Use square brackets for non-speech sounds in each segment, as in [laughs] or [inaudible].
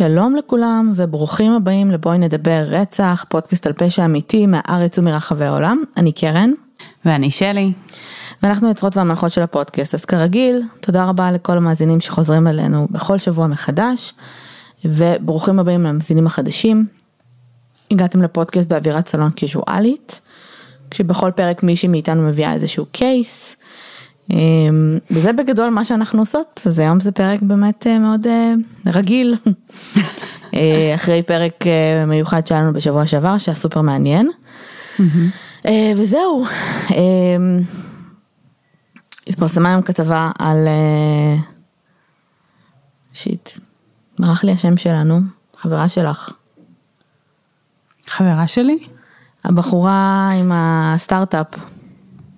שלום לכולם וברוכים הבאים לבואי נדבר רצח, פודקאסט על פשע אמיתי מהארץ ומרחבי העולם. אני קרן. ואני שלי. ואנחנו יוצרות והמנחות של הפודקאסט, אז כרגיל, תודה רבה לכל המאזינים שחוזרים אלינו בכל שבוע מחדש, וברוכים הבאים למאזינים החדשים. הגעתם לפודקאסט באווירת סלון קיזואלית, כשבכל פרק מישהי מאיתנו מביאה איזשהו קייס. אמ, וזה בגדול מה שאנחנו עושות, אז היום זה פרק באמת אה, מאוד אה, רגיל, [laughs] אה, אחרי פרק מיוחד שלנו בשבוע שעבר שהיה סופר מעניין. וזהו, אמ, התפרסמה היום כתבה על, שיט, ברח לי השם שלנו, חברה שלך. חברה שלי? הבחורה עם הסטארט-אפ.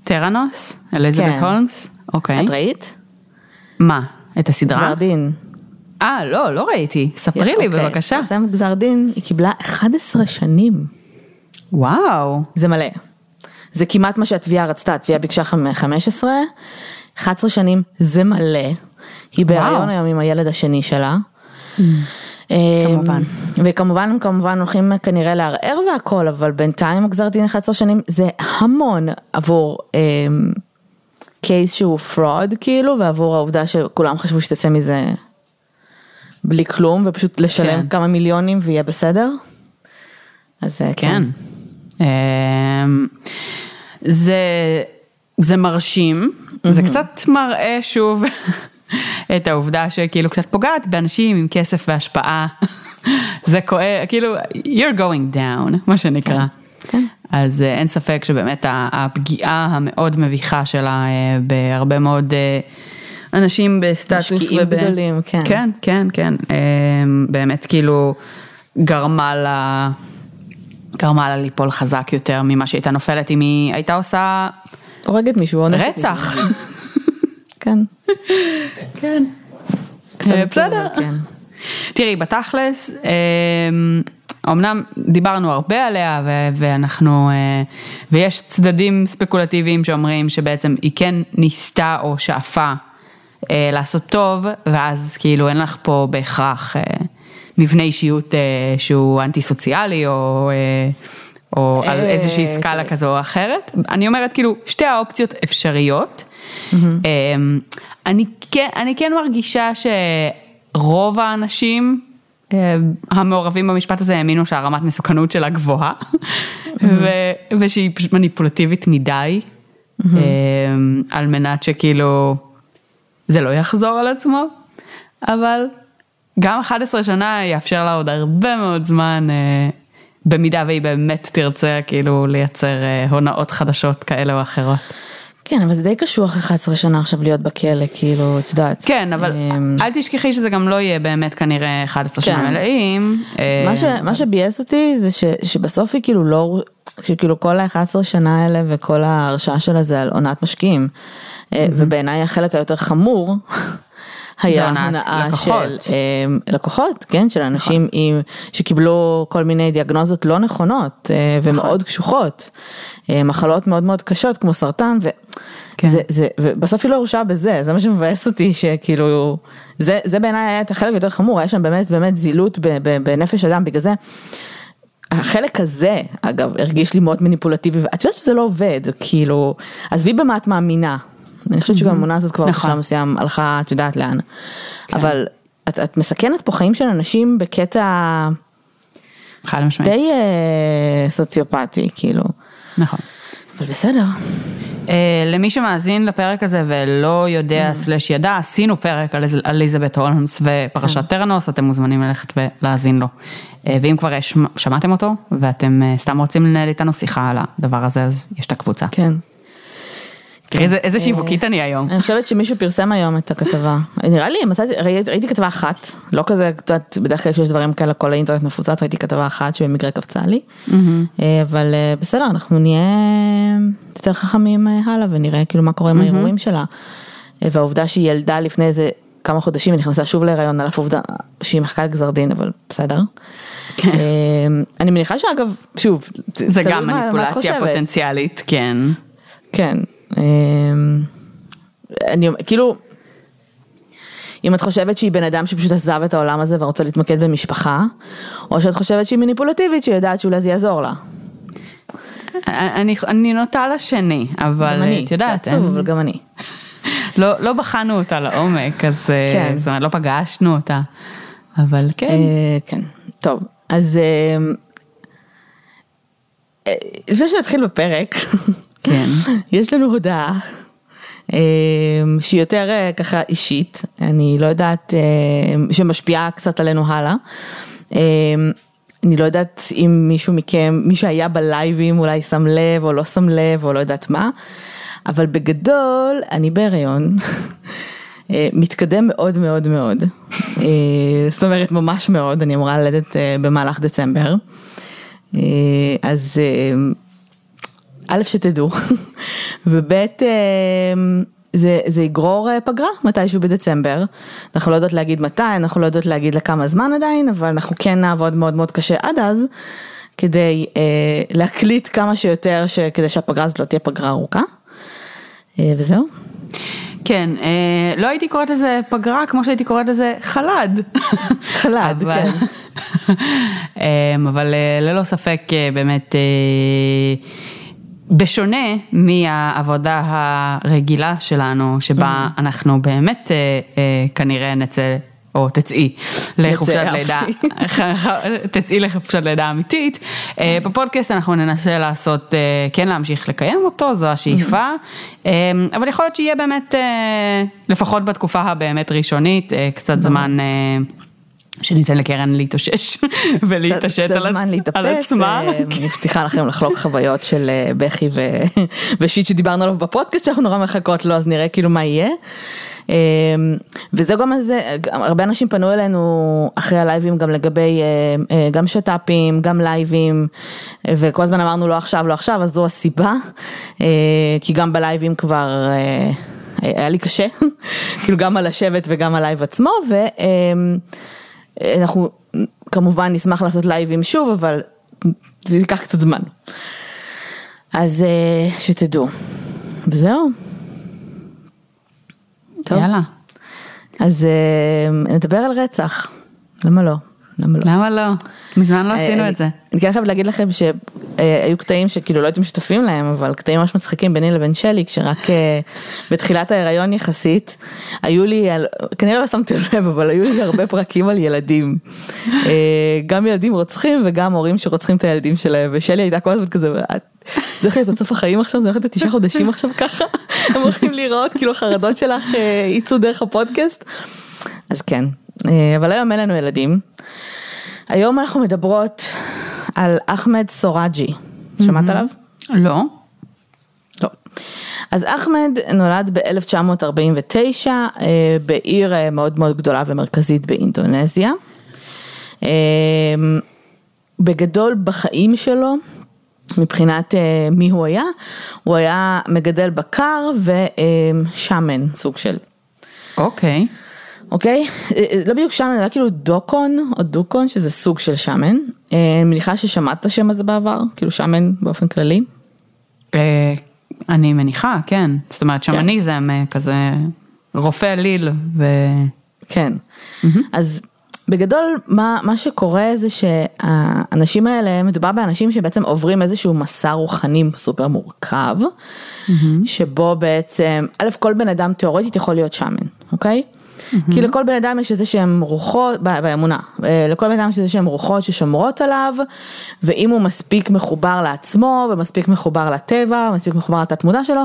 טראנוס? אליזבת כן. הולמס? אוקיי. את ראית? מה? את הסדרה? גזר דין. אה, לא, לא ראיתי. ספרי לי אוקיי, בבקשה. פרסם גזר דין, היא קיבלה 11 שנים. וואו. זה מלא. זה כמעט מה שהתביעה רצתה, התביעה ביקשה 15, 11 שנים זה מלא. היא בהיריון היום עם הילד השני שלה. כמובן. אמ, וכמובן הם כמובן הולכים כנראה לערער והכל, אבל בינתיים גזר דין 11 שנים זה המון עבור case אמ, שהוא fraud כאילו, ועבור העובדה שכולם חשבו שתצא מזה בלי כלום, ופשוט לשלם כן. כמה מיליונים ויהיה בסדר. אז אה, כן. כן. אמ, זה, זה מרשים, זה קצת מראה שוב את העובדה שכאילו קצת פוגעת באנשים עם כסף והשפעה. זה כואב, כאילו, you're going down, מה שנקרא. כן. כן. אז אה, אין ספק שבאמת הפגיעה המאוד מביכה שלה אה, בהרבה מאוד אה, אנשים בסטטוס. משקיעים וב... גדולים, כן. כן, כן, כן. באמת כאילו גרמה לה, גרמה לה ליפול חזק יותר ממה שהייתה נופלת אם היא הייתה עושה... הורגת מישהו, רצח. כן. כן. אה, בסדר. כן. תראי, בתכלס, אמנם דיברנו הרבה עליה ואנחנו, אה, ויש צדדים ספקולטיביים שאומרים שבעצם היא כן ניסתה או שאפה אה, לעשות טוב, ואז כאילו אין לך פה בהכרח מבנה אישיות שהוא אנטי סוציאלי או... או על איזושהי סקאלה כזו או אחרת. אני אומרת כאילו, שתי האופציות אפשריות. אמ, אני כן, אני כן מרגישה שרוב האנשים אה, המעורבים במשפט הזה האמינו שהרמת מסוכנות שלה גבוהה, ושהיא פשוט מניפולטיבית מדי, אמ, על מנת שכאילו זה לא יחזור על עצמו, אבל גם 11 שנה יאפשר לה עוד הרבה מאוד זמן, אה, במידה והיא באמת תרצה כאילו לייצר אה, הונאות חדשות כאלה או אחרות. כן, אבל זה די קשוח 11 שנה עכשיו להיות בכלא, כאילו, את יודעת. כן, אבל אמ, אל תשכחי שזה גם לא יהיה באמת כנראה 11 שנה כן. מלאים. מה אה, שביאס אותי זה שבסוף היא כאילו לא, שכאילו כל ה-11 שנה האלה וכל ההרשעה שלה זה על עונת משקיעים. אה, ובעיניי החלק היותר חמור. היה הונאה של לקוחות, כן, של אנשים נכון. עם, שקיבלו כל מיני דיאגנוזות לא נכונות אה, ומאוד נכון. קשוחות, מחלות מאוד מאוד קשות כמו סרטן, ו... כן. זה, זה, ובסוף היא לא הורשעה בזה, זה מה שמבאס אותי, שכאילו, זה, זה בעיניי היה את החלק יותר חמור, היה שם באמת באמת זילות בנפש אדם, בגלל זה. החלק הזה, אגב, הרגיש לי מאוד מניפולטיבי, ואת יודעת שזה לא עובד, כאילו, עזבי במה את מאמינה. אני חושבת שגם האמונה הזאת כבר בשלב נכון. מסוים הלכה, את יודעת לאן. כן. אבל את, מסכנת פה חיים של אנשים בקטע די uh, סוציופטי, כאילו. נכון. אבל בסדר. Uh, למי שמאזין לפרק הזה ולא יודע mm. סלש ידע, עשינו פרק על אליזבת הולמס ופרשת כן. טרנוס, אתם מוזמנים ללכת ולהאזין לו. Uh, ואם כבר שמעתם אותו ואתם סתם רוצים לנהל איתנו שיחה על הדבר הזה, אז יש את הקבוצה. כן. תראי איזה שיווקית אני היום. אני חושבת שמישהו פרסם היום את הכתבה. נראה לי, ראיתי כתבה אחת, לא כזה, קצת, בדרך כלל כשיש דברים כאלה, כל האינטרנט מפוצץ, ראיתי כתבה אחת שבמקרה קפצה לי. אה, אבל אה, בסדר, אנחנו נהיה יותר חכמים אה, הלאה ונראה כאילו מה קורה עם האירועים שלה. והעובדה שהיא ילדה לפני איזה כמה חודשים, היא נכנסה שוב להיריון על אף עובדה שהיא מחכה לגזר דין, אבל בסדר. כן. אני מניחה שאגב, שוב, זה גם מניפולציה פוטנציאלית, כן. כן, אני כאילו, אם את חושבת שהיא בן אדם שפשוט עזב את העולם הזה ורוצה להתמקד במשפחה, או שאת חושבת שהיא מניפולטיבית שיודעת שאולי זה יעזור לה. אני, אני נוטה לשני, אבל את יודעת, זה עצוב, אבל גם אני. [laughs] לא, לא בחנו אותה לעומק, אז אה, כן. זאת אומרת, לא פגשנו אותה, אבל כן. אה, כן, טוב, אז אה, לפני שנתחיל בפרק, [laughs] כן. [laughs] יש לנו הודעה שהיא יותר ככה אישית, אני לא יודעת, שמשפיעה קצת עלינו הלאה. אני לא יודעת אם מישהו מכם, מי שהיה בלייבים אולי שם לב או לא שם לב או לא יודעת מה, אבל בגדול אני בהריון, [laughs] אה, מתקדם מאוד מאוד מאוד, אה, זאת אומרת ממש מאוד, אני אמורה ללדת אה, במהלך דצמבר, אז א' שתדעו, וב' זה, זה יגרור פגרה מתישהו בדצמבר, אנחנו לא יודעות להגיד מתי, אנחנו לא יודעות להגיד לכמה זמן עדיין, אבל אנחנו כן נעבוד מאוד מאוד קשה עד אז, כדי אה, להקליט כמה שיותר, ש, כדי שהפגרה הזאת לא תהיה פגרה ארוכה. אה, וזהו. כן, אה, לא הייתי קוראת לזה פגרה כמו שהייתי קוראת לזה חלד. חלד, כן. [laughs] אה, אבל ללא ספק באמת, בשונה מהעבודה הרגילה שלנו, שבה mm-hmm. אנחנו באמת כנראה נצא או תצאי לחופשת לידה, [laughs] תצאי לחופשת לידה אמיתית. אה, בפודקאסט אנחנו ננסה לעשות, אה, כן להמשיך לקיים אותו, זו השאיפה, אה, אבל יכול להיות שיהיה באמת, לפחות בתקופה הבאמת ראשונית, קצת זמן. שניתן לקרן להתאושש [laughs] ולהתעשת על, על עצמה. אני מבטיחה לכם לחלוק חוויות של בכי [laughs] ושיט שדיברנו עליו בפודקאסט שאנחנו נורא מחכות לו אז נראה כאילו מה יהיה. אמ, וזה גם איזה, הרבה אנשים פנו אלינו אחרי הלייבים גם לגבי אה, אה, גם שת"פים, גם לייבים, וכל הזמן אמרנו לא עכשיו, לא עכשיו, אז זו הסיבה, אה, כי גם בלייבים כבר היה לי קשה, [laughs] כאילו גם על לשבת וגם הלייב עצמו, ואנחנו כמובן נשמח לעשות לייבים שוב, אבל זה ייקח קצת זמן. אז שתדעו. וזהו. טוב. יאללה. אז אה, נדבר על רצח, למה לא? למה לא? למה לא? מזמן לא עשינו את זה. אני כן חייבת להגיד לכם שהיו קטעים שכאילו לא הייתם שותפים להם, אבל קטעים ממש מצחיקים ביני לבין שלי, כשרק אה, בתחילת ההיריון יחסית, היו לי, כנראה לא שמתי לב, אבל היו לי הרבה פרקים על ילדים. אה, גם ילדים רוצחים וגם הורים שרוצחים את הילדים שלהם, ושלי הייתה כל הזמן כזה, זה הולך להיות עד סוף החיים עכשיו, זה הולך להיות תשעה חודשים עכשיו ככה, [laughs] הם הולכים לראות, כאילו החרדות שלך אה, יצאו דרך הפודקאסט. אז כן, אבל היום אין לנו ילדים. היום אנחנו מדברות על אחמד סוראג'י, שמעת עליו? לא. לא. אז אחמד נולד ב-1949 אה, בעיר אה, מאוד מאוד גדולה ומרכזית באינדונזיה. אה, בגדול בחיים שלו, מבחינת מי הוא היה, הוא היה מגדל בקר ושמן, סוג של. אוקיי. Okay. אוקיי? אה, אה, לא בדיוק שמן, זה היה כאילו דוקון או דוקון, שזה סוג של שמן. אה, אני מניחה ששמעת את השם הזה בעבר, כאילו שמן באופן כללי. אני מניחה, כן. זאת אומרת, כן. שמניזם כזה רופא ליל ו... כן. אז בגדול, מה, מה שקורה זה שהאנשים האלה, מדובר באנשים שבעצם עוברים איזשהו מסע רוחני סופר מורכב, שבו בעצם, א', כל בן אדם תיאורטית יכול להיות שמן, אוקיי? כי לכל בן אדם יש איזה שהם רוחות, באמונה, אה, לכל בן אדם יש איזה שהם רוחות ששומרות עליו, ואם הוא מספיק מחובר לעצמו, ומספיק מחובר לטבע, מספיק מחובר לתת מודע שלו,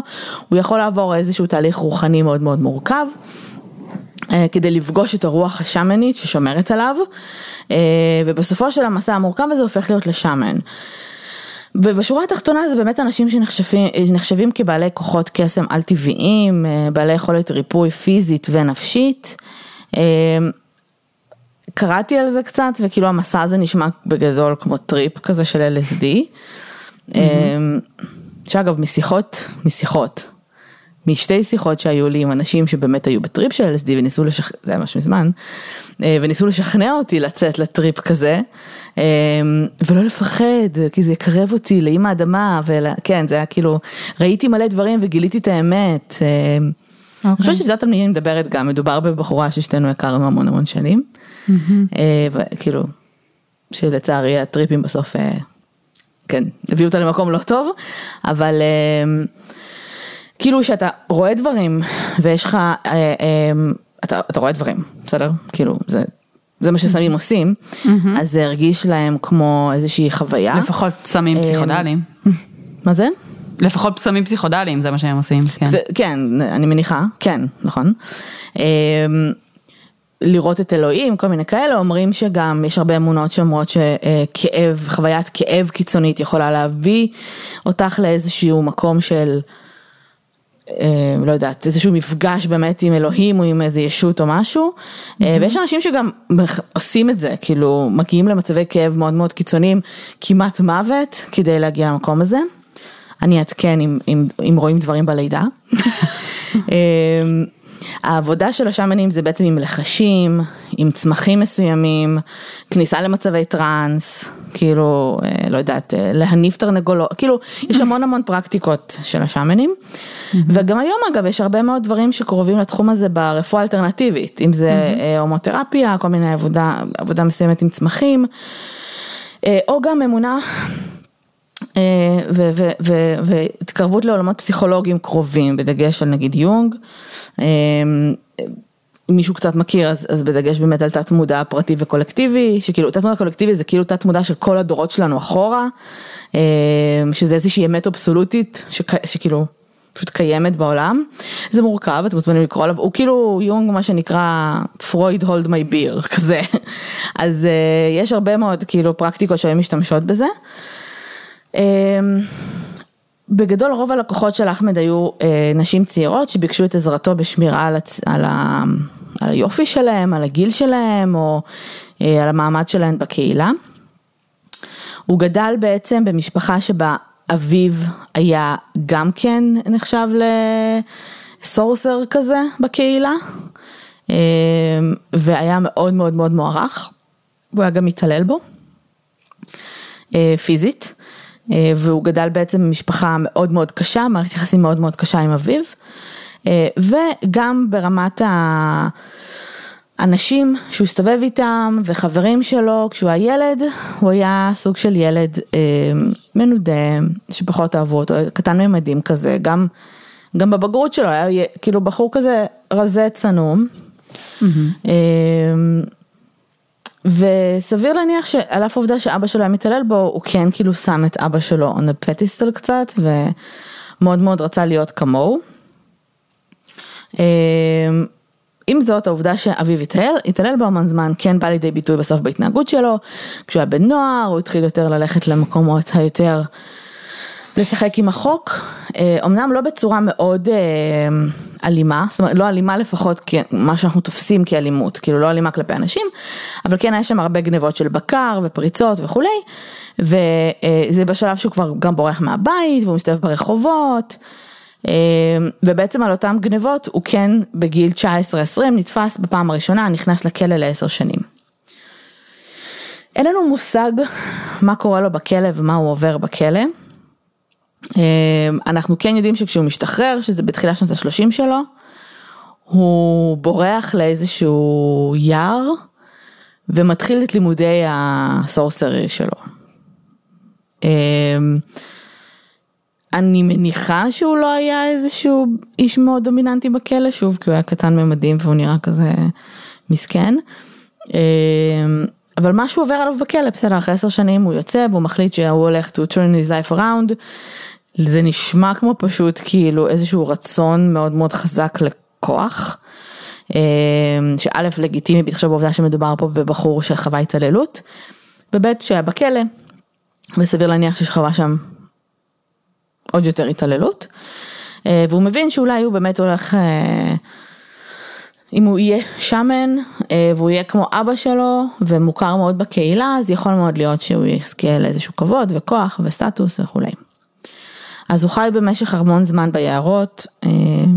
הוא יכול לעבור איזשהו תהליך רוחני מאוד מאוד מורכב. אה, כדי לפגוש את הרוח השמנית ששומרת עליו, אה, ובסופו של המסע המורכב הזה הופך להיות לשמן. ובשורה התחתונה זה באמת אנשים שנחשבים כבעלי כוחות קסם על טבעיים, אה, בעלי יכולת ריפוי פיזית ונפשית. אה, קראתי על זה קצת וכאילו המסע הזה נשמע בגדול כמו טריפ כזה של LSD. Mm-hmm. שאגב משיחות, משיחות, משתי שיחות שהיו לי עם אנשים שבאמת היו בטריפ של LSD וניסו לשכנע, זה היה ממש מזמן, וניסו לשכנע אותי לצאת לטריפ כזה, אמ, ולא לפחד, כי זה יקרב אותי לאימא האדמה, וכן, זה היה כאילו, ראיתי מלא דברים וגיליתי את האמת. אמ, אני חושבת ששיטת תלמידים מדברת גם, מדובר בבחורה ששתינו הכרנו המון המון שנים. וכאילו, שלצערי הטריפים בסוף, כן, הביאו אותה למקום לא טוב, אבל כאילו שאתה רואה דברים ויש לך, אתה, אתה רואה דברים, בסדר? כאילו, זה זה מה שסמים עושים, אז זה הרגיש להם כמו איזושהי חוויה. לפחות סמים פסיכודליים. מה זה? לפחות סמים פסיכודליים זה מה שהם עושים. כן, זה, כן אני מניחה, כן, נכון. לראות את אלוהים, כל מיני כאלה, אומרים שגם יש הרבה אמונות שאומרות שכאב, חוויית כאב קיצונית יכולה להביא אותך לאיזשהו מקום של... לא יודעת, איזשהו מפגש באמת עם אלוהים או עם איזה ישות או משהו, mm-hmm. ויש אנשים שגם עושים את זה, כאילו מגיעים למצבי כאב מאוד מאוד קיצוניים, כמעט מוות, כדי להגיע למקום הזה. אני אעדכן אם, אם, אם רואים דברים בלידה. [laughs] העבודה של השמנים זה בעצם עם לחשים, עם צמחים מסוימים, כניסה למצבי טראנס, כאילו, אה, לא יודעת, אה, להניף תרנגולות, כאילו, יש המון המון פרקטיקות של השמנים. וגם היום אגב, יש הרבה מאוד דברים שקרובים לתחום הזה ברפואה אלטרנטיבית, אם זה אה, הומותרפיה, כל מיני עבודה, עבודה מסוימת עם צמחים, או גם אמונה והתקרבות לעולמות פסיכולוגיים קרובים, בדגש על נגיד יונג. אם מישהו קצת מכיר אז, אז בדגש באמת על תת מודע פרטי וקולקטיבי, שכאילו תת מודע קולקטיבי זה כאילו תת מודע של כל הדורות שלנו אחורה, שזה איזושהי אמת אבסולוטית שכ, שכאילו פשוט קיימת בעולם, זה מורכב, אתם מוזמנים לקרוא עליו, הוא כאילו יונג מה שנקרא פרויד הולד מי ביר כזה, אז יש הרבה מאוד כאילו פרקטיקות שהיום משתמשות בזה. בגדול רוב הלקוחות של אחמד היו נשים צעירות שביקשו את עזרתו בשמירה על, הצ... על, ה... על היופי שלהם, על הגיל שלהם או על המעמד שלהם בקהילה. הוא גדל בעצם במשפחה שבה אביו היה גם כן נחשב לסורסר כזה בקהילה והיה מאוד מאוד מאוד מוערך והוא היה גם מתעלל בו פיזית. והוא גדל בעצם במשפחה מאוד מאוד קשה, מערכת יחסים מאוד מאוד קשה עם אביו, וגם ברמת האנשים שהוא הסתובב איתם וחברים שלו, כשהוא היה ילד, הוא היה סוג של ילד מנודה, שפחות אהבו אותו, קטן ממדים כזה, גם, גם בבגרות שלו היה כאילו בחור כזה רזה צנום. Mm-hmm. וסביר להניח שעל אף העובדה שאבא שלו היה מתעלל בו, הוא כן כאילו שם את אבא שלו on a pedestal קצת, ומאוד מאוד רצה להיות כמוהו. אמ, עם זאת, העובדה שאביו התעלל, התעלל בהמון זמן כן בא לידי ביטוי בסוף בהתנהגות שלו. כשהוא היה בן נוער, הוא התחיל יותר ללכת למקומות היותר לשחק עם החוק, אמנם לא בצורה מאוד אלימה, זאת אומרת לא אלימה לפחות מה שאנחנו תופסים כאלימות, כאילו לא אלימה כלפי אנשים, אבל כן היה שם הרבה גנבות של בקר ופריצות וכולי, וזה בשלב שהוא כבר גם בורח מהבית והוא מסתובב ברחובות, ובעצם על אותם גנבות הוא כן בגיל 19-20 נתפס בפעם הראשונה, נכנס לכלא לעשר שנים. אין לנו מושג מה קורה לו בכלא ומה הוא עובר בכלא. אנחנו כן יודעים שכשהוא משתחרר, שזה בתחילת שנות ה-30 שלו, הוא בורח לאיזשהו יער ומתחיל את לימודי הסורסרי שלו. אני מניחה שהוא לא היה איזשהו איש מאוד דומיננטי בכלא, שוב, כי הוא היה קטן ממדים והוא נראה כזה מסכן. אבל משהו עובר עליו בכלא, בסדר, אחרי עשר שנים הוא יוצא והוא מחליט שהוא הולך to turn his life around. זה נשמע כמו פשוט כאילו איזשהו רצון מאוד מאוד חזק לכוח. שא' לגיטימי בהתחשב בעובדה שמדובר פה בבחור שחווה התעללות. וב' שהיה בכלא, וסביר להניח שחווה שם עוד יותר התעללות. והוא מבין שאולי הוא באמת הולך... אם הוא יהיה שמן והוא יהיה כמו אבא שלו ומוכר מאוד בקהילה אז יכול מאוד להיות שהוא יזכה לאיזשהו כבוד וכוח וסטטוס וכולי. אז הוא חי במשך המון זמן ביערות,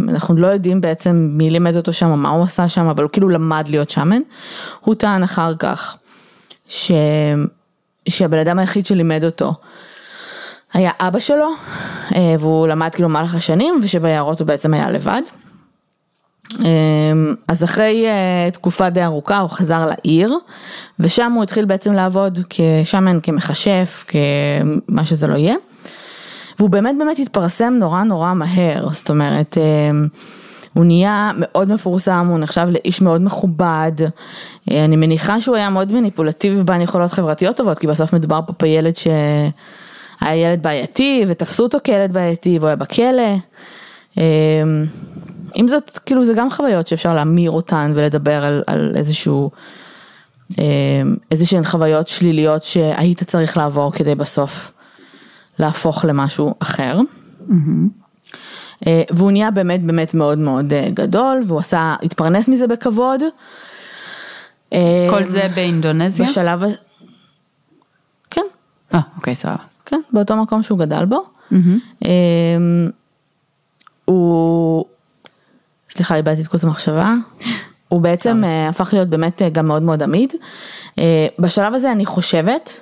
אנחנו לא יודעים בעצם מי לימד אותו שם מה הוא עשה שם אבל הוא כאילו למד להיות שמן. הוא טען אחר כך ש... שהבן אדם היחיד שלימד אותו היה אבא שלו והוא למד כאילו מהלך השנים ושביערות הוא בעצם היה לבד. אמ, אז אחרי אה, תקופה די ארוכה הוא חזר לעיר, ושם הוא התחיל בעצם לעבוד כשמן, כמכשף, כמה שזה לא יהיה. והוא באמת באמת התפרסם נורא נורא מהר, זאת אומרת, אמ, הוא נהיה מאוד מפורסם, הוא נחשב לאיש מאוד מכובד, אה, אני מניחה שהוא היה מאוד מניפולטיבי בעל יכולות חברתיות טובות, כי בסוף מדובר פה בילד שהיה ילד בעייתי, ותפסו אותו כילד בעייתי, והוא היה בכלא. אמ, עם זאת, כאילו זה גם חוויות שאפשר להמיר אותן ולדבר על, על איזשהו, איזה שהן חוויות שליליות שהיית צריך לעבור כדי בסוף להפוך למשהו אחר. Mm-hmm. והוא נהיה באמת באמת מאוד מאוד אה, גדול והוא עשה, התפרנס מזה בכבוד. אה, כל זה באינדונזיה? בשלב, כן. אה, אוקיי, סבבה. כן, באותו מקום שהוא גדל בו. Mm-hmm. הוא, סליחה, איבדתי את כל המחשבה. הוא בעצם הפך להיות באמת גם מאוד מאוד עמיד. בשלב הזה אני חושבת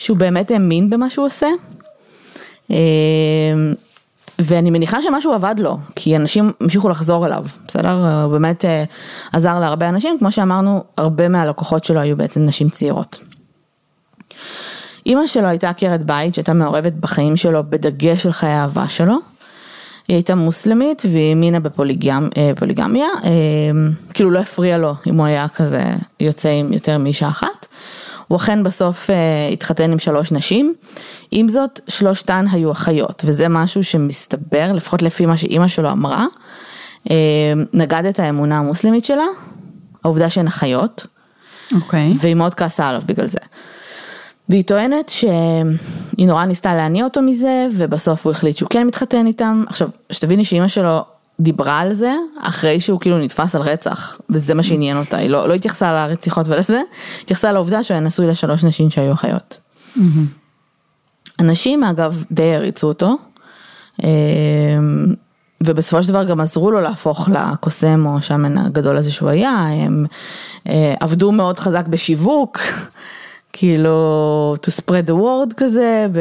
שהוא באמת האמין במה שהוא עושה. אמ, ואני מניחה שמשהו עבד לו, כי אנשים המשיכו לחזור אליו, בסדר? הוא באמת אה, עזר להרבה אנשים, כמו שאמרנו, הרבה מהלקוחות שלו היו בעצם נשים צעירות. אימא שלו הייתה עקרת בית שהייתה מעורבת בחיים שלו בדגש על חיי האהבה שלו. היא הייתה מוסלמית והיא האמינה בפוליגמיה, אה, אמ, כאילו לא הפריע לו אם הוא היה כזה יוצא עם יותר מאישה אחת. הוא אכן בסוף אה, התחתן עם שלוש נשים, עם זאת שלושתן היו אחיות, וזה משהו שמסתבר, לפחות לפי מה שאימא שלו אמרה, אה, נגד את האמונה המוסלמית שלה, העובדה שהן אחיות, okay. אוקיי. והיא מאוד כעסה עליו בגלל זה. והיא טוענת שהיא נורא ניסתה להניע אותו מזה, ובסוף הוא החליט שהוא כן מתחתן איתם. עכשיו, שתביני שאימא שלו דיברה על זה אחרי שהוא כאילו נתפס על רצח, וזה מה שעניין אותה, היא לא, לא התייחסה לרציחות ולזה, התייחסה לעובדה שהוא היה נשוי לשלוש נשים שהיו אחיות. אנשים אגב די הריצו אותו, אמ, ובסופו של דבר גם עזרו לו להפוך לקוסם או השמן הגדול הזה שהוא היה, הם אה, עבדו מאוד חזק בשיווק, [laughs] כאילו to spread the word כזה, ב,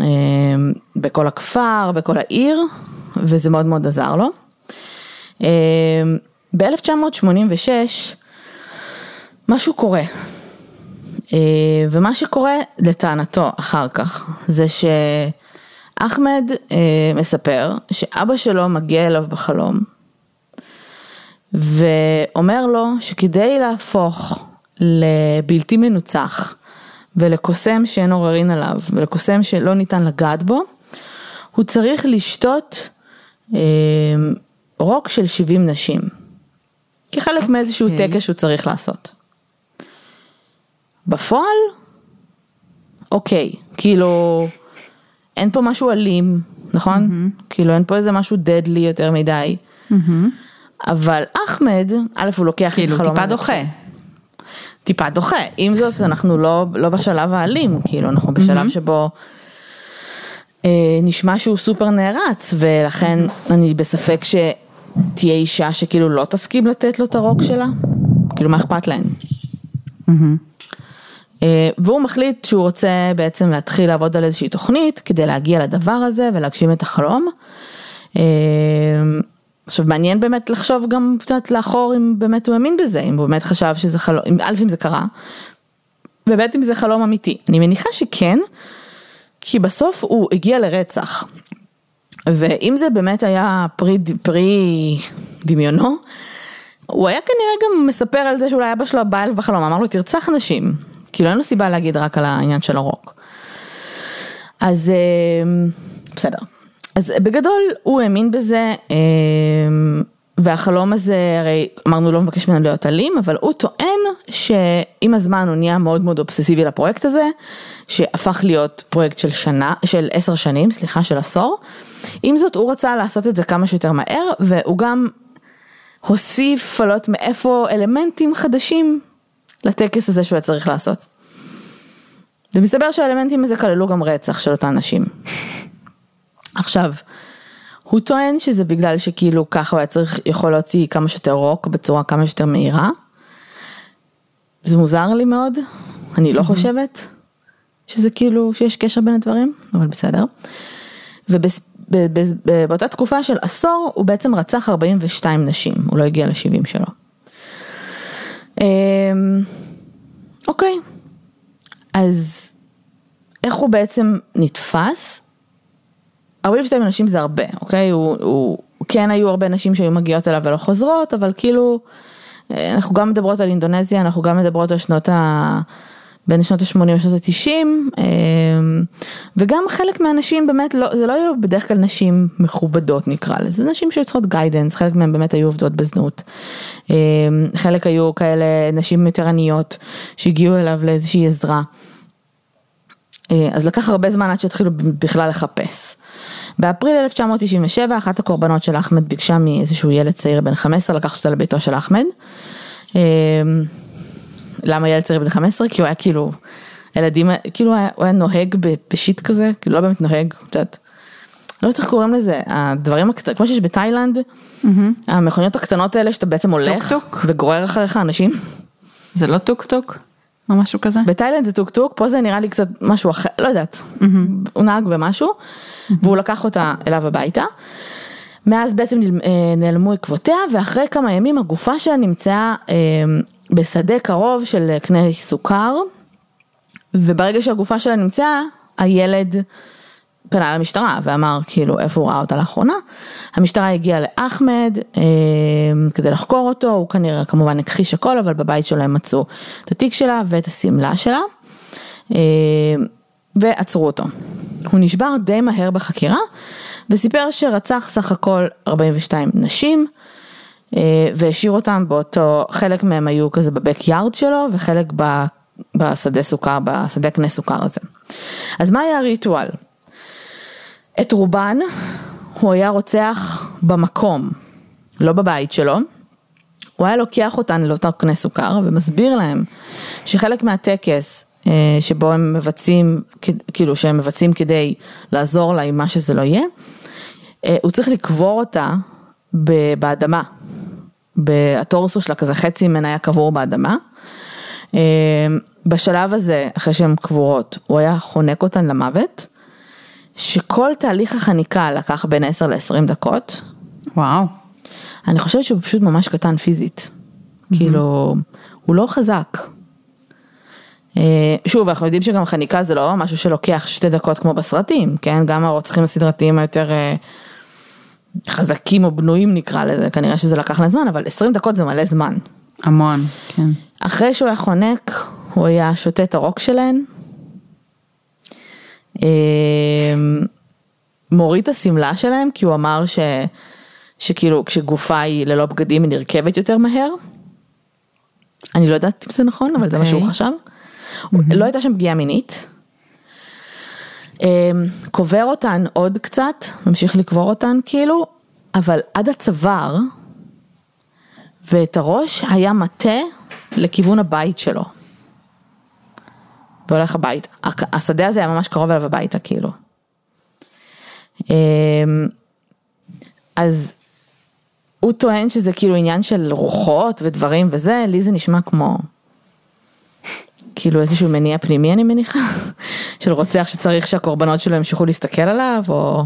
אמ, בכל הכפר, בכל העיר. וזה מאוד מאוד עזר לו. אמ, ב-1986 משהו קורה, אה, ומה שקורה לטענתו אחר כך זה שאחמד אה, מספר שאבא שלו מגיע אליו בחלום ואומר לו שכדי להפוך לבלתי מנוצח ולקוסם שאין עוררין עליו ולקוסם שלא ניתן לגעת בו, הוא צריך לשתות רוק של 70 נשים, כחלק okay. מאיזשהו אוקיי. טקס שהוא צריך לעשות. בפועל, אוקיי, כאילו, אין פה משהו אלים, נכון? Mm-hmm. כאילו אין פה איזה משהו דדלי יותר מדי. Mm-hmm. אבל אחמד, א' הוא לוקח כאילו, את החלום הזה. כאילו טיפה דוחה. טיפה דוחה, עם זאת אנחנו לא, לא בשלב האלים, כאילו אנחנו בשלב mm-hmm. שבו נשמע שהוא סופר נערץ ולכן אני בספק שתהיה אישה שכאילו לא תסכים לתת לו את הרוק שלה, כאילו מה אכפת להן. אה, והוא מחליט שהוא רוצה בעצם להתחיל לעבוד על איזושהי תוכנית כדי להגיע לדבר הזה ולהגשים את החלום. אה, עכשיו מעניין באמת לחשוב גם קצת לאחור אם באמת הוא האמין בזה, אם הוא באמת חשב שזה חלום, א' אם זה קרה, באמת אם זה חלום אמיתי. אני מניחה שכן, כי בסוף הוא הגיע לרצח. ואם זה באמת היה פרי, פרי דמיונו, הוא היה כנראה גם מספר על זה שאולי אבא שלו בא אליו בחלום, אמר לו תרצח נשים. כאילו אין לו סיבה להגיד רק על העניין של הרוק. אז אה, בסדר. אז בגדול הוא האמין בזה, אה, והחלום הזה, הרי אמרנו לא מבקש ממנו להיות אלים, אבל הוא טוען שעם הזמן הוא נהיה מאוד מאוד אובססיבי לפרויקט הזה, שהפך להיות פרויקט של שנה, של עשר שנים, סליחה, של עשור. עם זאת הוא רצה לעשות את זה כמה שיותר מהר, והוא גם הוסיף, לא יודעת מאיפה, אלמנטים חדשים לטקס הזה שהוא היה צריך לעשות. ומסתבר שהאלמנטים הזה כללו גם רצח של אותן נשים. עכשיו, הוא טוען שזה בגלל שכאילו ככה הוא היה צריך, יכול להוציא כמה שיותר רוק בצורה כמה שיותר מהירה. זה מוזר לי מאוד, אני לא חושבת שזה כאילו, שיש קשר בין הדברים, אבל בסדר. באותה תקופה של עשור הוא בעצם רצח 42 נשים, הוא לא הגיע ל-70 שלו. אמ, אוקיי, אז איך הוא בעצם נתפס? 42 נשים זה הרבה, אוקיי? הוא, הוא, כן היו הרבה נשים שהיו מגיעות אליו ולא חוזרות, אבל כאילו, אה, אנחנו גם מדברות על אינדונזיה, אנחנו גם מדברות על שנות ה... בין שנות ה-80 לשנות ה-90, אה, וגם חלק מהנשים באמת, לא, זה לא היו בדרך כלל נשים מכובדות נקרא לזה, זה נשים שהיו צריכות guidance, חלק מהן באמת היו עובדות בזנות. אה, חלק היו כאלה נשים יותר עניות שהגיעו אליו לאיזושהי עזרה. אז לקח הרבה זמן עד שהתחילו בכלל לחפש. באפריל 1997 אחת הקורבנות של אחמד ביקשה מאיזשהו ילד צעיר בן 15 לקחת אותה לביתו של אחמד. אמ, למה ילד צעיר בן 15? כי הוא היה כאילו, ילדים, כאילו הוא היה נוהג בשיט כזה, כאילו לא באמת נוהג, את יודעת. לא יודעת איך קוראים לזה, הדברים הקטנים, כמו שיש בתאילנד, המכוניות הקטנות האלה שאתה בעצם הולך וגורר אחריך אנשים. זה לא טוק טוק? או משהו כזה? בתאילנד זה טוק טוק, פה זה נראה לי קצת משהו אחר, לא יודעת, הוא נהג במשהו, והוא לקח אותה אליו הביתה. מאז בעצם אה, נעלמו עקבותיה, ואחרי כמה ימים הגופה שלה נמצאה אה, בשדה קרוב של קנה סוכר, וברגע שהגופה שלה נמצאה, הילד פנה למשטרה ואמר כאילו איפה הוא ראה אותה לאחרונה. המשטרה הגיעה לאחמד אה, כדי לחקור אותו, הוא כנראה כמובן הכחיש הכל, אבל בבית שלו הם מצאו את התיק שלה ואת השמלה שלה, אה, ועצרו אותו. הוא נשבר די מהר בחקירה, וסיפר שרצח סך הכל 42 נשים, אה, והשאיר אותם באותו, חלק מהם היו כזה בבק יארד שלו, וחלק בשדה סוכר, בשדה קנה סוכר הזה. אז מה היה הריטואל? את רובן הוא היה רוצח במקום, לא בבית שלו. הוא היה לוקח אותן לאותו קנה סוכר ומסביר להם שחלק מהטקס אה, שבו הם מבצעים, כאילו שהם מבצעים כדי לעזור לה עם מה שזה לא יהיה, אה, הוא צריך לקבור אותה באדמה. הטורסו שלה כזה חצי ממנה היה קבור באדמה. אה, בשלב הזה, אחרי שהן קבורות, הוא היה חונק אותן למוות. שכל תהליך החניקה לקח בין 10 ל-20 דקות. וואו. אני חושבת שהוא פשוט ממש קטן פיזית. Mm-hmm. כאילו, הוא לא חזק. אה, שוב, אנחנו יודעים שגם חניקה זה לא משהו שלוקח שתי דקות כמו בסרטים, כן? גם הרוצחים הסדרתיים היותר אה, חזקים או בנויים נקרא לזה, כנראה שזה לקח להם זמן, אבל 20 דקות זה מלא זמן. המון, כן. אחרי שהוא היה חונק, הוא היה שותה את הרוק שלהן, אמ, מוריד את השמלה שלהם כי הוא אמר ש, שכאילו כשגופה היא ללא בגדים היא נרכבת יותר מהר. אני לא יודעת אם זה נכון אבל okay. זה מה שהוא אוקיי. חשב. Mm-hmm. לא הייתה שם פגיעה מינית. אמ, קובר אותן עוד קצת, ממשיך לקבור אותן כאילו, אבל עד הצוואר ואת הראש היה מטה לכיוון הבית שלו. והולך הביתה. השדה הזה היה ממש קרוב אליו הביתה כאילו. אמ, אז הוא טוען שזה כאילו עניין של רוחות ודברים וזה, לי זה נשמע כמו כאילו איזשהו מניע פנימי אני מניחה, [laughs] של רוצח שצריך שהקורבנות שלו ימשיכו להסתכל עליו או...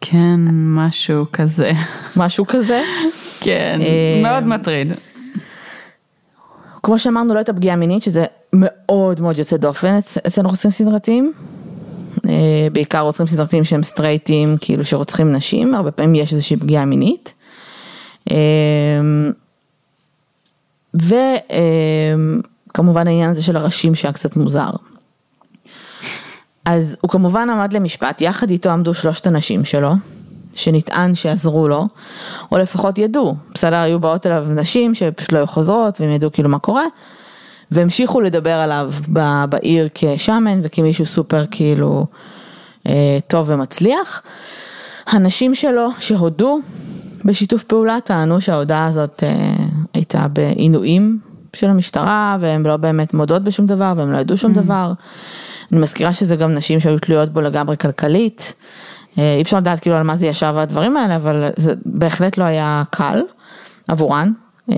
כן, משהו כזה. משהו כזה? [laughs] כן, אמ, מאוד מטריד. כמו שאמרנו, לא הייתה פגיעה מינית, שזה מאוד מאוד יוצא דופן אצלנו רוצחים סדרתיים. אה, בעיקר רוצחים סדרתיים שהם סטרייטים, כאילו שרוצחים נשים, הרבה פעמים יש איזושהי פגיעה מינית. אה, וכמובן העניין הזה של הראשים שהיה קצת מוזר. אז הוא כמובן עמד למשפט, יחד איתו עמדו שלושת הנשים שלו, שנטען שעזרו לו, או לפחות ידעו, בסדר, היו באות אליו נשים שפשוט לא היו חוזרות והם ידעו כאילו מה קורה, והמשיכו לדבר עליו בעיר כשמן וכמישהו סופר כאילו אה, טוב ומצליח. הנשים שלו שהודו בשיתוף פעולה טענו שההודעה הזאת אה, הייתה בעינויים של המשטרה והם לא באמת מודות בשום דבר והם לא ידעו שום mm. דבר. אני מזכירה שזה גם נשים שהיו תלויות בו לגמרי כלכלית. אה, אי אפשר לדעת כאילו על מה זה ישב הדברים האלה, אבל זה בהחלט לא היה קל עבורן. אה,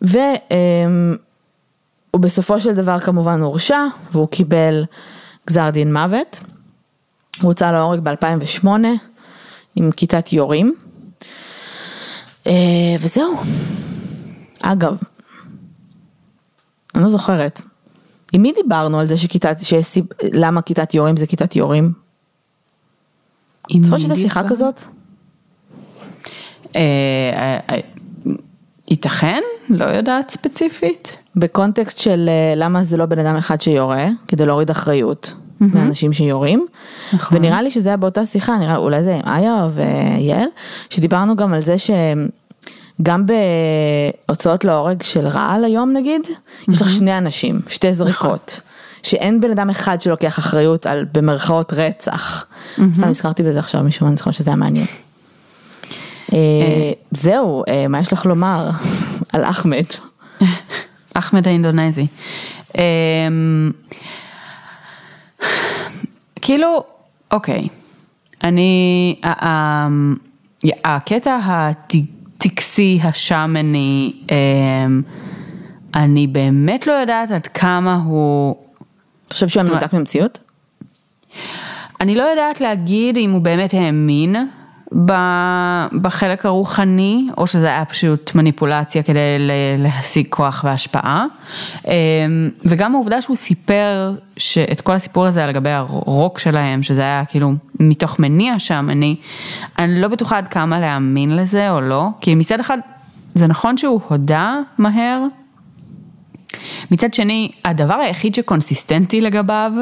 והוא בסופו של דבר כמובן הורשע, והוא קיבל גזר דין מוות. הוא הוצא להורג ב-2008 עם כיתת יורים. אה, וזהו. אגב, אני לא זוכרת. עם מי דיברנו על זה שכיתת, שסיב, למה כיתת יורים זה כיתת יורים? זוכרת שהייתה שיחה כזאת? אה, אה, ייתכן, לא יודעת ספציפית. בקונטקסט של למה זה לא בן אדם אחד שיורה, כדי להוריד אחריות mm-hmm. מאנשים שיורים. נכון. ונראה לי שזה היה באותה שיחה, נראה, אולי זה עם איה ויעל, שדיברנו גם על זה שהם... גם בהוצאות להורג של רעל היום נגיד, mm-hmm. יש לך שני אנשים, שתי זריקות. נכון. שאין בן אדם אחד שלוקח אחריות על במרכאות רצח. Mm-hmm. סתם נזכרתי בזה עכשיו מישהו, אני זוכרת שזה היה מעניין. אה, זהו, אה, מה יש לך לומר על אחמד? [laughs] אחמד האינדונזי. אמ, כאילו, אוקיי, אני, הקטע הטקסי, השמני, אמ, אני באמת לא יודעת עד כמה הוא... אתה חושב שהוא מנותק ממציאות? אני לא יודעת להגיד אם הוא באמת האמין בחלק הרוחני, או שזה היה פשוט מניפולציה כדי להשיג כוח והשפעה. אמ, וגם העובדה שהוא סיפר את כל הסיפור הזה לגבי הרוק שלהם, שזה היה כאילו מתוך מניע שם, אני, אני לא בטוחה עד כמה להאמין לזה או לא, כי מצד אחד זה נכון שהוא הודה מהר, מצד שני, הדבר היחיד שקונסיסטנטי לגביו,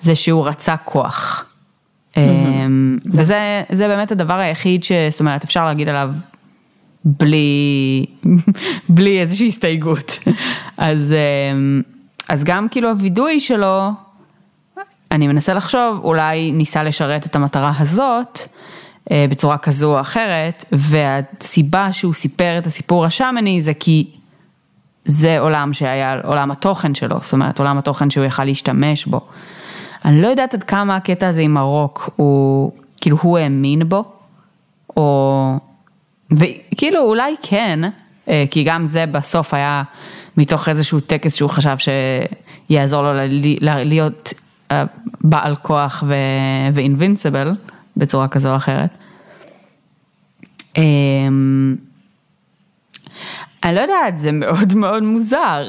זה שהוא רצה כוח. אמ, וזה באמת הדבר היחיד ש... זאת אומרת, אפשר להגיד עליו בלי, [laughs] בלי איזושהי הסתייגות. [laughs] אז, אמ, אז גם כאילו הווידוי שלו, אני מנסה לחשוב, אולי ניסה לשרת את המטרה הזאת אה, בצורה כזו או אחרת, והסיבה שהוא סיפר את הסיפור השמני זה כי זה עולם שהיה עולם התוכן שלו, זאת אומרת עולם התוכן שהוא יכל להשתמש בו. אני לא יודעת עד כמה הקטע הזה עם הרוק הוא, כאילו הוא האמין בו, או, וכאילו אולי כן, אה, כי גם זה בסוף היה מתוך איזשהו טקס שהוא חשב שיעזור לו להיות אה, בעל כוח ואינבינסיבל בצורה כזו או אחרת. אני לא יודעת, זה מאוד [laughs] מאוד מוזר.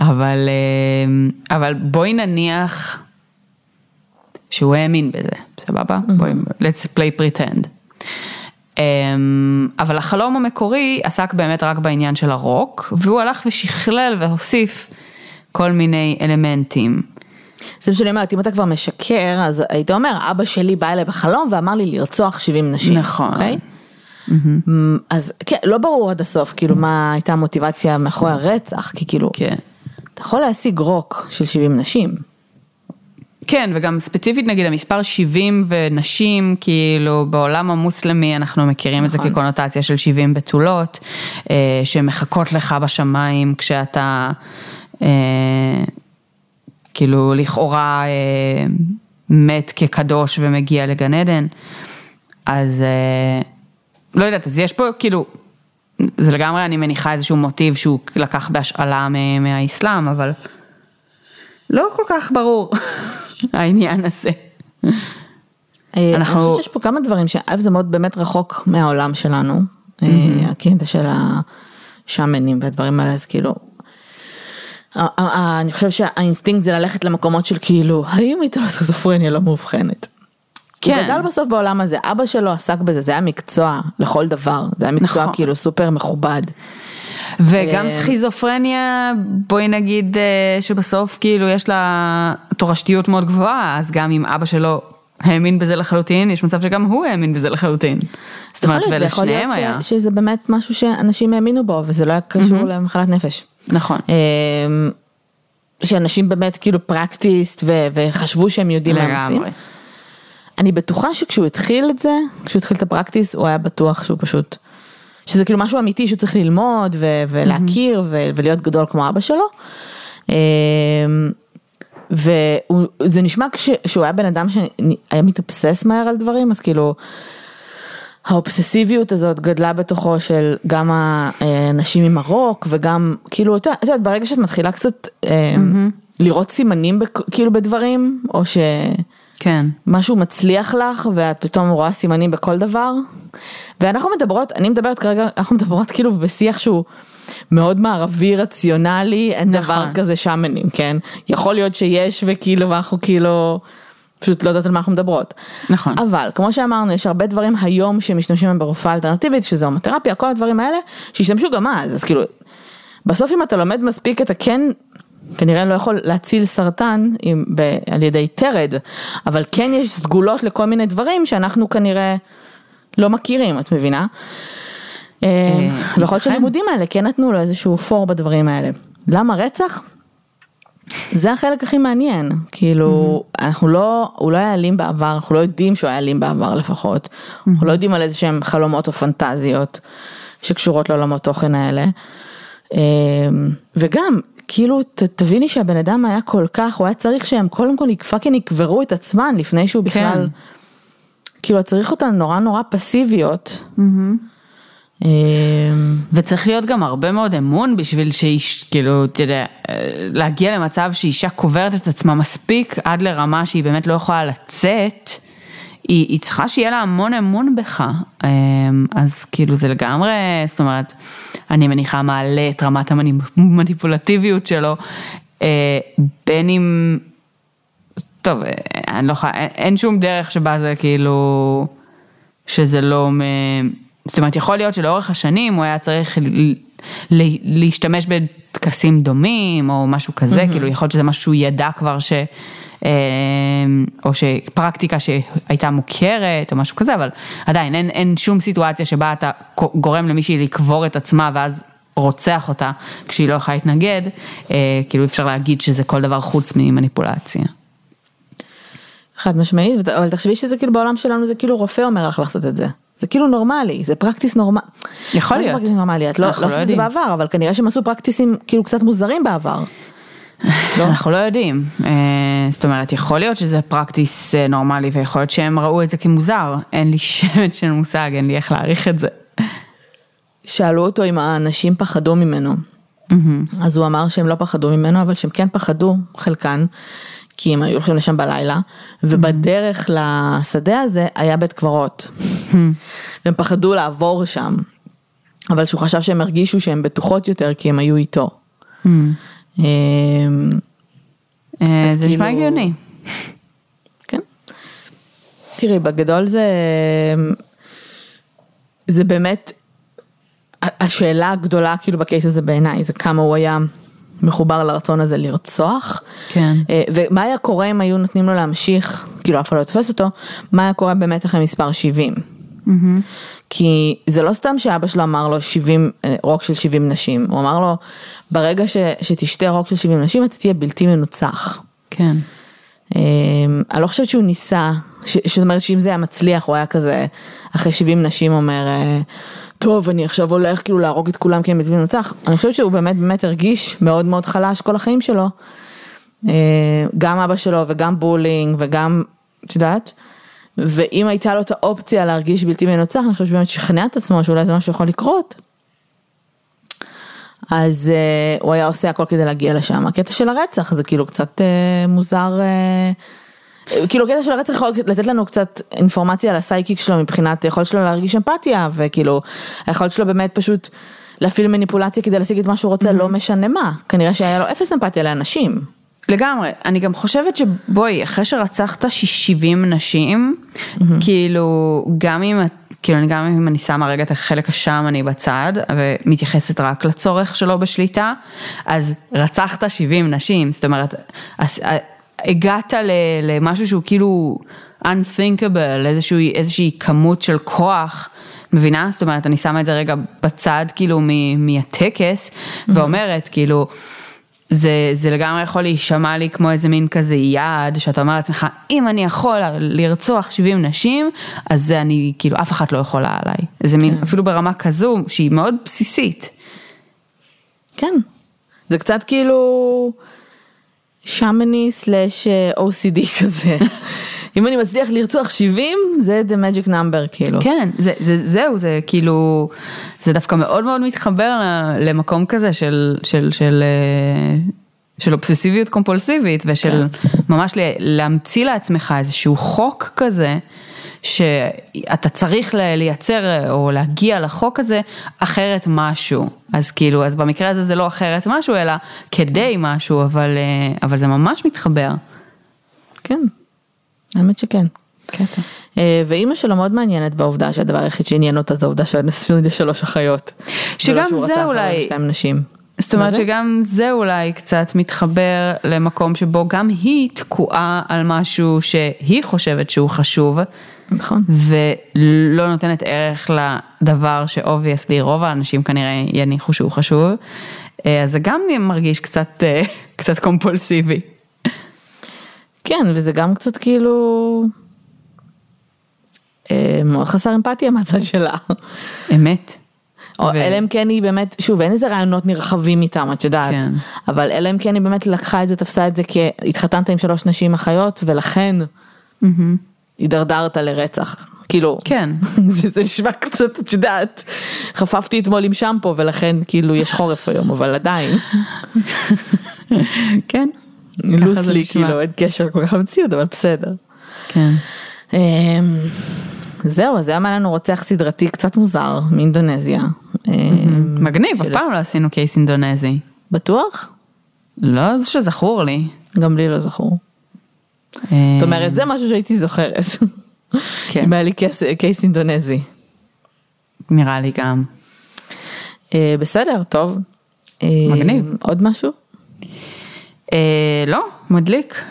אבל, אה, אבל בואי נניח שהוא האמין בזה, סבבה? Mm-hmm. בואי, let's play pretend. אמ, אבל החלום המקורי עסק באמת רק בעניין של הרוק, והוא הלך ושכלל והוסיף כל מיני אלמנטים. זה מה שאני אומרת, אם אתה כבר משקר, אז היית אומר, אבא שלי בא אליי בחלום ואמר לי לרצוח 70 נשים. נכון. Okay? Mm-hmm. אז כן, לא ברור עד הסוף, כאילו, מה הייתה המוטיבציה מאחורי הרצח, כי כאילו, כן. אתה יכול להשיג רוק של 70 נשים. כן, וגם ספציפית נגיד המספר 70 ונשים, כאילו בעולם המוסלמי אנחנו מכירים נכון. את זה נכון. כקונוטציה של 70 בתולות, אה, שמחכות לך בשמיים כשאתה, אה, כאילו לכאורה אה, מת כקדוש ומגיע לגן עדן, אז אה, לא יודעת, אז יש פה כאילו זה לגמרי, אני מניחה איזשהו מוטיב שהוא לקח בהשאלה מהאסלאם, אבל לא כל כך ברור [laughs] העניין הזה. אה, אנחנו... אני חושבת שיש פה כמה דברים שא' זה מאוד באמת רחוק מהעולם שלנו, אה, הקטע של השאמנים והדברים האלה, אז כאילו, אני חושב שהאינסטינקט זה ללכת למקומות של כאילו, האם הייתה לו סכיזופרניה לא מאובחנת? כן. הוא גדל בסוף בעולם הזה, אבא שלו עסק בזה, זה היה מקצוע לכל דבר, זה היה מקצוע נכון. כאילו סופר מכובד. וגם אה, סכיזופרניה, בואי נגיד אה, שבסוף כאילו יש לה תורשתיות מאוד גבוהה, אז גם אם אבא שלו האמין בזה לחלוטין, יש מצב שגם הוא האמין בזה לחלוטין. זאת אומרת, ולשניהם היה. ש, שזה באמת משהו שאנשים האמינו בו, וזה לא היה קשור mm-hmm. למחלת נפש. נכון. אה, שאנשים באמת כאילו פרקטיסט וחשבו שהם יודעים מה הם עושים. אני בטוחה שכשהוא התחיל את זה, כשהוא התחיל את הפרקטיס, הוא היה בטוח שהוא פשוט, שזה כאילו משהו אמיתי שהוא צריך ללמוד ו- ולהכיר ו- ולהיות גדול כמו אבא שלו. אמ, וזה נשמע כשהוא היה בן אדם שהיה מתאבסס מהר על דברים, אז כאילו, האובססיביות הזאת גדלה בתוכו של גם האנשים עם הרוק וגם, כאילו, את יודעת, ברגע שאת מתחילה קצת mm-hmm. לראות סימנים כאילו בדברים, או ש... כן. משהו מצליח לך ואת פתאום רואה סימנים בכל דבר. ואנחנו מדברות, אני מדברת כרגע, אנחנו מדברות כאילו בשיח שהוא מאוד מערבי רציונלי, אין נכון. דבר כזה שמנים, כן? יכול להיות שיש וכאילו ואנחנו כאילו פשוט לא יודעות על מה אנחנו מדברות. נכון. אבל כמו שאמרנו, יש הרבה דברים היום שמשתמשים בהם ברפואה אלטרנטיבית, שזה הומותרפיה, כל הדברים האלה, שהשתמשו גם אז, אז כאילו, בסוף אם אתה לומד מספיק אתה כן כנראה לא יכול להציל סרטן עם, ב, על ידי תרד, אבל כן יש סגולות לכל מיני דברים שאנחנו כנראה לא מכירים, את מבינה? אה, ויכול להיות. שהלימודים האלה כן נתנו לו איזשהו פור בדברים האלה. למה רצח? זה החלק הכי מעניין, כאילו, אנחנו לא, הוא לא היה אלים בעבר, אנחנו לא יודעים שהוא היה אלים בעבר לפחות, אנחנו לא יודעים על איזה שהם חלומות או פנטזיות שקשורות לעולמות תוכן האלה. אמ, וגם, כאילו, ת, תביני שהבן אדם היה כל כך, הוא היה צריך שהם קודם כל פאקינג יקברו את עצמן לפני שהוא בכלל, כן. כאילו, צריך אותן נורא נורא פסיביות. אמ, וצריך להיות גם הרבה מאוד אמון בשביל שאיש, כאילו, אתה יודע, אה, להגיע למצב שאישה קוברת את עצמה מספיק עד לרמה שהיא באמת לא יכולה לצאת, היא, היא צריכה שיהיה לה המון אמון בך. אה, אז כאילו זה לגמרי, זאת אומרת, אני מניחה מעלה את רמת המניפולטיביות שלו, אה, בין אם, טוב, אה, אני לא יכולה, אין, אין שום דרך שבה זה כאילו... שזה לא, זאת אומרת יכול להיות שלאורך השנים הוא היה צריך להשתמש בטקסים דומים או משהו כזה, כאילו יכול להיות שזה משהו שהוא ידע כבר ש... אה, או שפרקטיקה שהייתה מוכרת או משהו כזה, אבל עדיין אין, אין שום סיטואציה שבה אתה גורם למישהי לקבור את עצמה ואז רוצח אותה כשהיא לא יכולה להתנגד, אה, כאילו אי אפשר להגיד שזה כל דבר חוץ ממניפולציה. חד משמעית, אבל תחשבי שזה כאילו בעולם שלנו זה כאילו רופא אומר לך לעשות את זה. זה כאילו נורמלי, זה פרקטיס נורמלי. יכול מה זה להיות. פרקטיס נורמלי? את לא, לא לא עשית את זה. בעבר, אבל כנראה שהם עשו פרקטיסים כאילו קצת מוזרים בעבר. [laughs] לא? אנחנו לא יודעים, אה, זאת אומרת יכול להיות שזה פרקטיס אה, נורמלי ויכול להיות שהם ראו את זה כמוזר, אין לי [laughs] שמץ של מושג, אין לי איך להעריך את זה. שאלו אותו אם האנשים פחדו ממנו. אז הוא אמר שהם לא פחדו ממנו, אבל שהם כן פחדו, חלקן, כי הם היו הולכים לשם בלילה, ובדרך לשדה הזה היה בית קברות. והם פחדו לעבור שם, אבל שהוא חשב שהם הרגישו שהן בטוחות יותר כי הם היו איתו. אה, אז זה נשמע כאילו- הגיוני. [laughs] כן. תראי, בגדול זה, זה באמת, השאלה הגדולה כאילו בקייס הזה בעיניי זה כמה הוא היה מחובר לרצון הזה לרצוח. כן. אה, ומה היה קורה אם היו נותנים לו להמשיך, כאילו אף אחד לא יתפס אותו, מה היה קורה באמת אחרי מספר 70. כי זה לא סתם שאבא שלו אמר לו 70, אה, רוק של 70 נשים, הוא אמר לו, ברגע ש, שתשתה רוק של 70 נשים אתה תהיה בלתי מנוצח. כן. אמ, אני לא חושבת שהוא ניסה, ש- זאת אומרת שאם זה היה מצליח הוא היה כזה, אחרי 70 נשים אומר, אה, טוב אני עכשיו הולך כאילו להרוג את כולם כי הם בלתי מנוצח, אני חושבת שהוא באמת באמת הרגיש מאוד מאוד חלש כל החיים שלו, אה, גם אבא שלו וגם בולינג וגם, את יודעת, ואם הייתה לו את האופציה להרגיש בלתי מנוצח, אני חושבת שבאמת שכנע את עצמו שאולי זה משהו יכול לקרות. אז uh, הוא היה עושה הכל כדי להגיע לשם. הקטע של הרצח זה כאילו קצת uh, מוזר, uh, כאילו הקטע של הרצח יכול לתת לנו קצת אינפורמציה על הסייקיק שלו מבחינת היכולת שלו להרגיש אמפתיה, וכאילו היכולת שלו באמת פשוט להפעיל מניפולציה כדי להשיג את מה שהוא רוצה, לא משנה מה. כנראה שהיה לו אפס אמפתיה לאנשים. לגמרי, אני גם חושבת שבואי, אחרי שרצחת 70 נשים, כאילו, גם אם, את- כאילו, גם אם אני שמה רגע את החלק השמאני בצד, ומתייחסת רק לצורך שלו בשליטה, אז רצחת 70 נשים, זאת אומרת, אז, אה, הגעת ל, למשהו שהוא כאילו unthinkable, איזשהו, איזושהי כמות של כוח. מבינה? זאת אומרת, אני שמה את זה רגע בצד, כאילו, מ- מהטקס, ואומרת, כאילו, זה, זה לגמרי יכול להישמע לי כמו איזה מין כזה יעד, שאתה אומר לעצמך, אם אני יכול לרצוח 70 נשים, אז זה אני, כאילו, אף אחת לא יכולה עליי. איזה מין, אפילו ברמה כזו, שהיא מאוד בסיסית. כן. זה קצת כאילו שמני סלאש OCD כזה. [laughs] אם אני מצליח לרצוח 70, זה the magic number כאילו. כן, זה, זה, זהו, זה כאילו, זה דווקא מאוד מאוד מתחבר למקום כזה של, של, של, אה, של אובססיביות קומפולסיבית ושל כן. ממש להמציא לעצמך איזשהו חוק כזה. שאתה צריך לייצר או להגיע לחוק הזה אחרת משהו. אז כאילו, אז במקרה הזה זה לא אחרת משהו, אלא כדי משהו, אבל, אה, אבל זה ממש מתחבר. כן, האמת שכן. קטע. אה, ואימא שלו מאוד מעניינת בעובדה שהדבר היחיד שעניין אותה זה העובדה שנשאו שלוש אחיות. שגם זה אולי... שתיים נשים. זאת אומרת שגם זה אולי קצת מתחבר למקום שבו גם היא תקועה על משהו שהיא חושבת שהוא חשוב. נכון. ולא נותנת ערך לדבר שאובייסלי רוב האנשים כנראה יניחו שהוא חשוב. אה, אז זה גם מרגיש קצת, אה, [laughs] קצת קומפולסיבי. כן, וזה גם קצת כאילו... אה, מאוד חסר אמפתיה מהצד שלה. אמת. או ו... אלא אם כן היא באמת, שוב אין איזה רעיונות נרחבים איתם את יודעת, כן. אבל אלא אם כן היא באמת לקחה את זה, תפסה את זה כי התחתנת עם שלוש נשים אחיות ולכן mm-hmm. הידרדרת לרצח. כאילו, כן. [laughs] זה, זה נשמע קצת, את יודעת, חפפתי אתמול עם שמפו ולכן כאילו יש חורף היום, אבל עדיין. [laughs] כן. לוסלי, כאילו אין קשר כל כך למציאות, אבל בסדר. כן. אמ, זהו, אז היום היה לנו רוצח סדרתי קצת מוזר מאינדונזיה. אמ, מגניב, אף פעם לא עשינו קייס אינדונזי. בטוח? לא זה שזכור לי. גם לי לא זכור. זאת אומרת, זה משהו שהייתי זוכרת. כן. אם היה לי קייס אינדונזי. נראה לי גם. אה, בסדר, טוב. מגניב. עוד משהו? אה, לא, מדליק.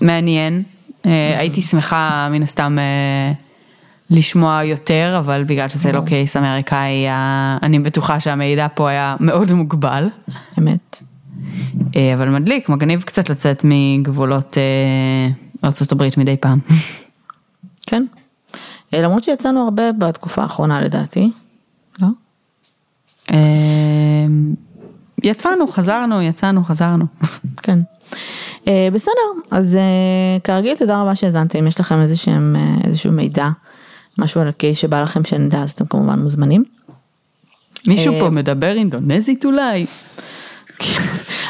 מעניין. הייתי שמחה מן הסתם לשמוע יותר, אבל בגלל שזה לא קייס אמריקאי, אני בטוחה שהמידע פה היה מאוד מוגבל. אמת. אה, אבל מדליק, מגניב קצת לצאת מגבולות אה, ארה"ב מדי פעם. כן. אה, למרות שיצאנו הרבה בתקופה האחרונה לדעתי, לא? יצאנו, חזרנו, יצאנו, חזרנו. כן. בסדר, אז כרגיל תודה רבה שהאזנתם, אם יש לכם איזשהם, איזשהו מידע, משהו על הקייס שבא לכם שנדע, אז אתם כמובן מוזמנים. מישהו פה מדבר אינדונזית אולי?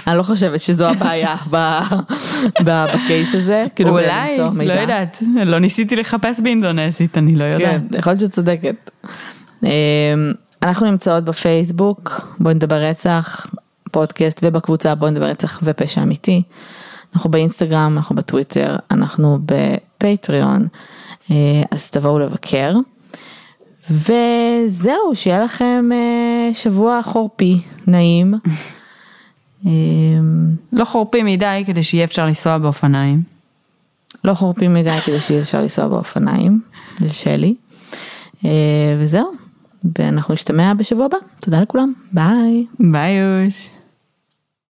אני לא חושבת שזו הבעיה בקייס הזה. כאילו אולי, לא יודעת, לא ניסיתי לחפש באינדונזית, אני לא יודעת. כן, יכול להיות שאת צודקת. אנחנו נמצאות בפייסבוק, בואי נדבר רצח, פודקאסט, ובקבוצה בואי נדבר רצח ופשע אמיתי. אנחנו באינסטגרם, אנחנו בטוויטר, אנחנו בפטריון, אה, אז תבואו לבקר. וזהו, שיהיה לכם אה, שבוע חורפי, נעים. אמ, לא חורפים מדי כדי שיהיה אפשר לנסוע באופניים. לא חורפים מדי כדי שיהיה אפשר לנסוע באופניים, זה שלי. אה, וזהו, ואנחנו נשתמע בשבוע הבא. תודה לכולם, ביי. ביי יוש.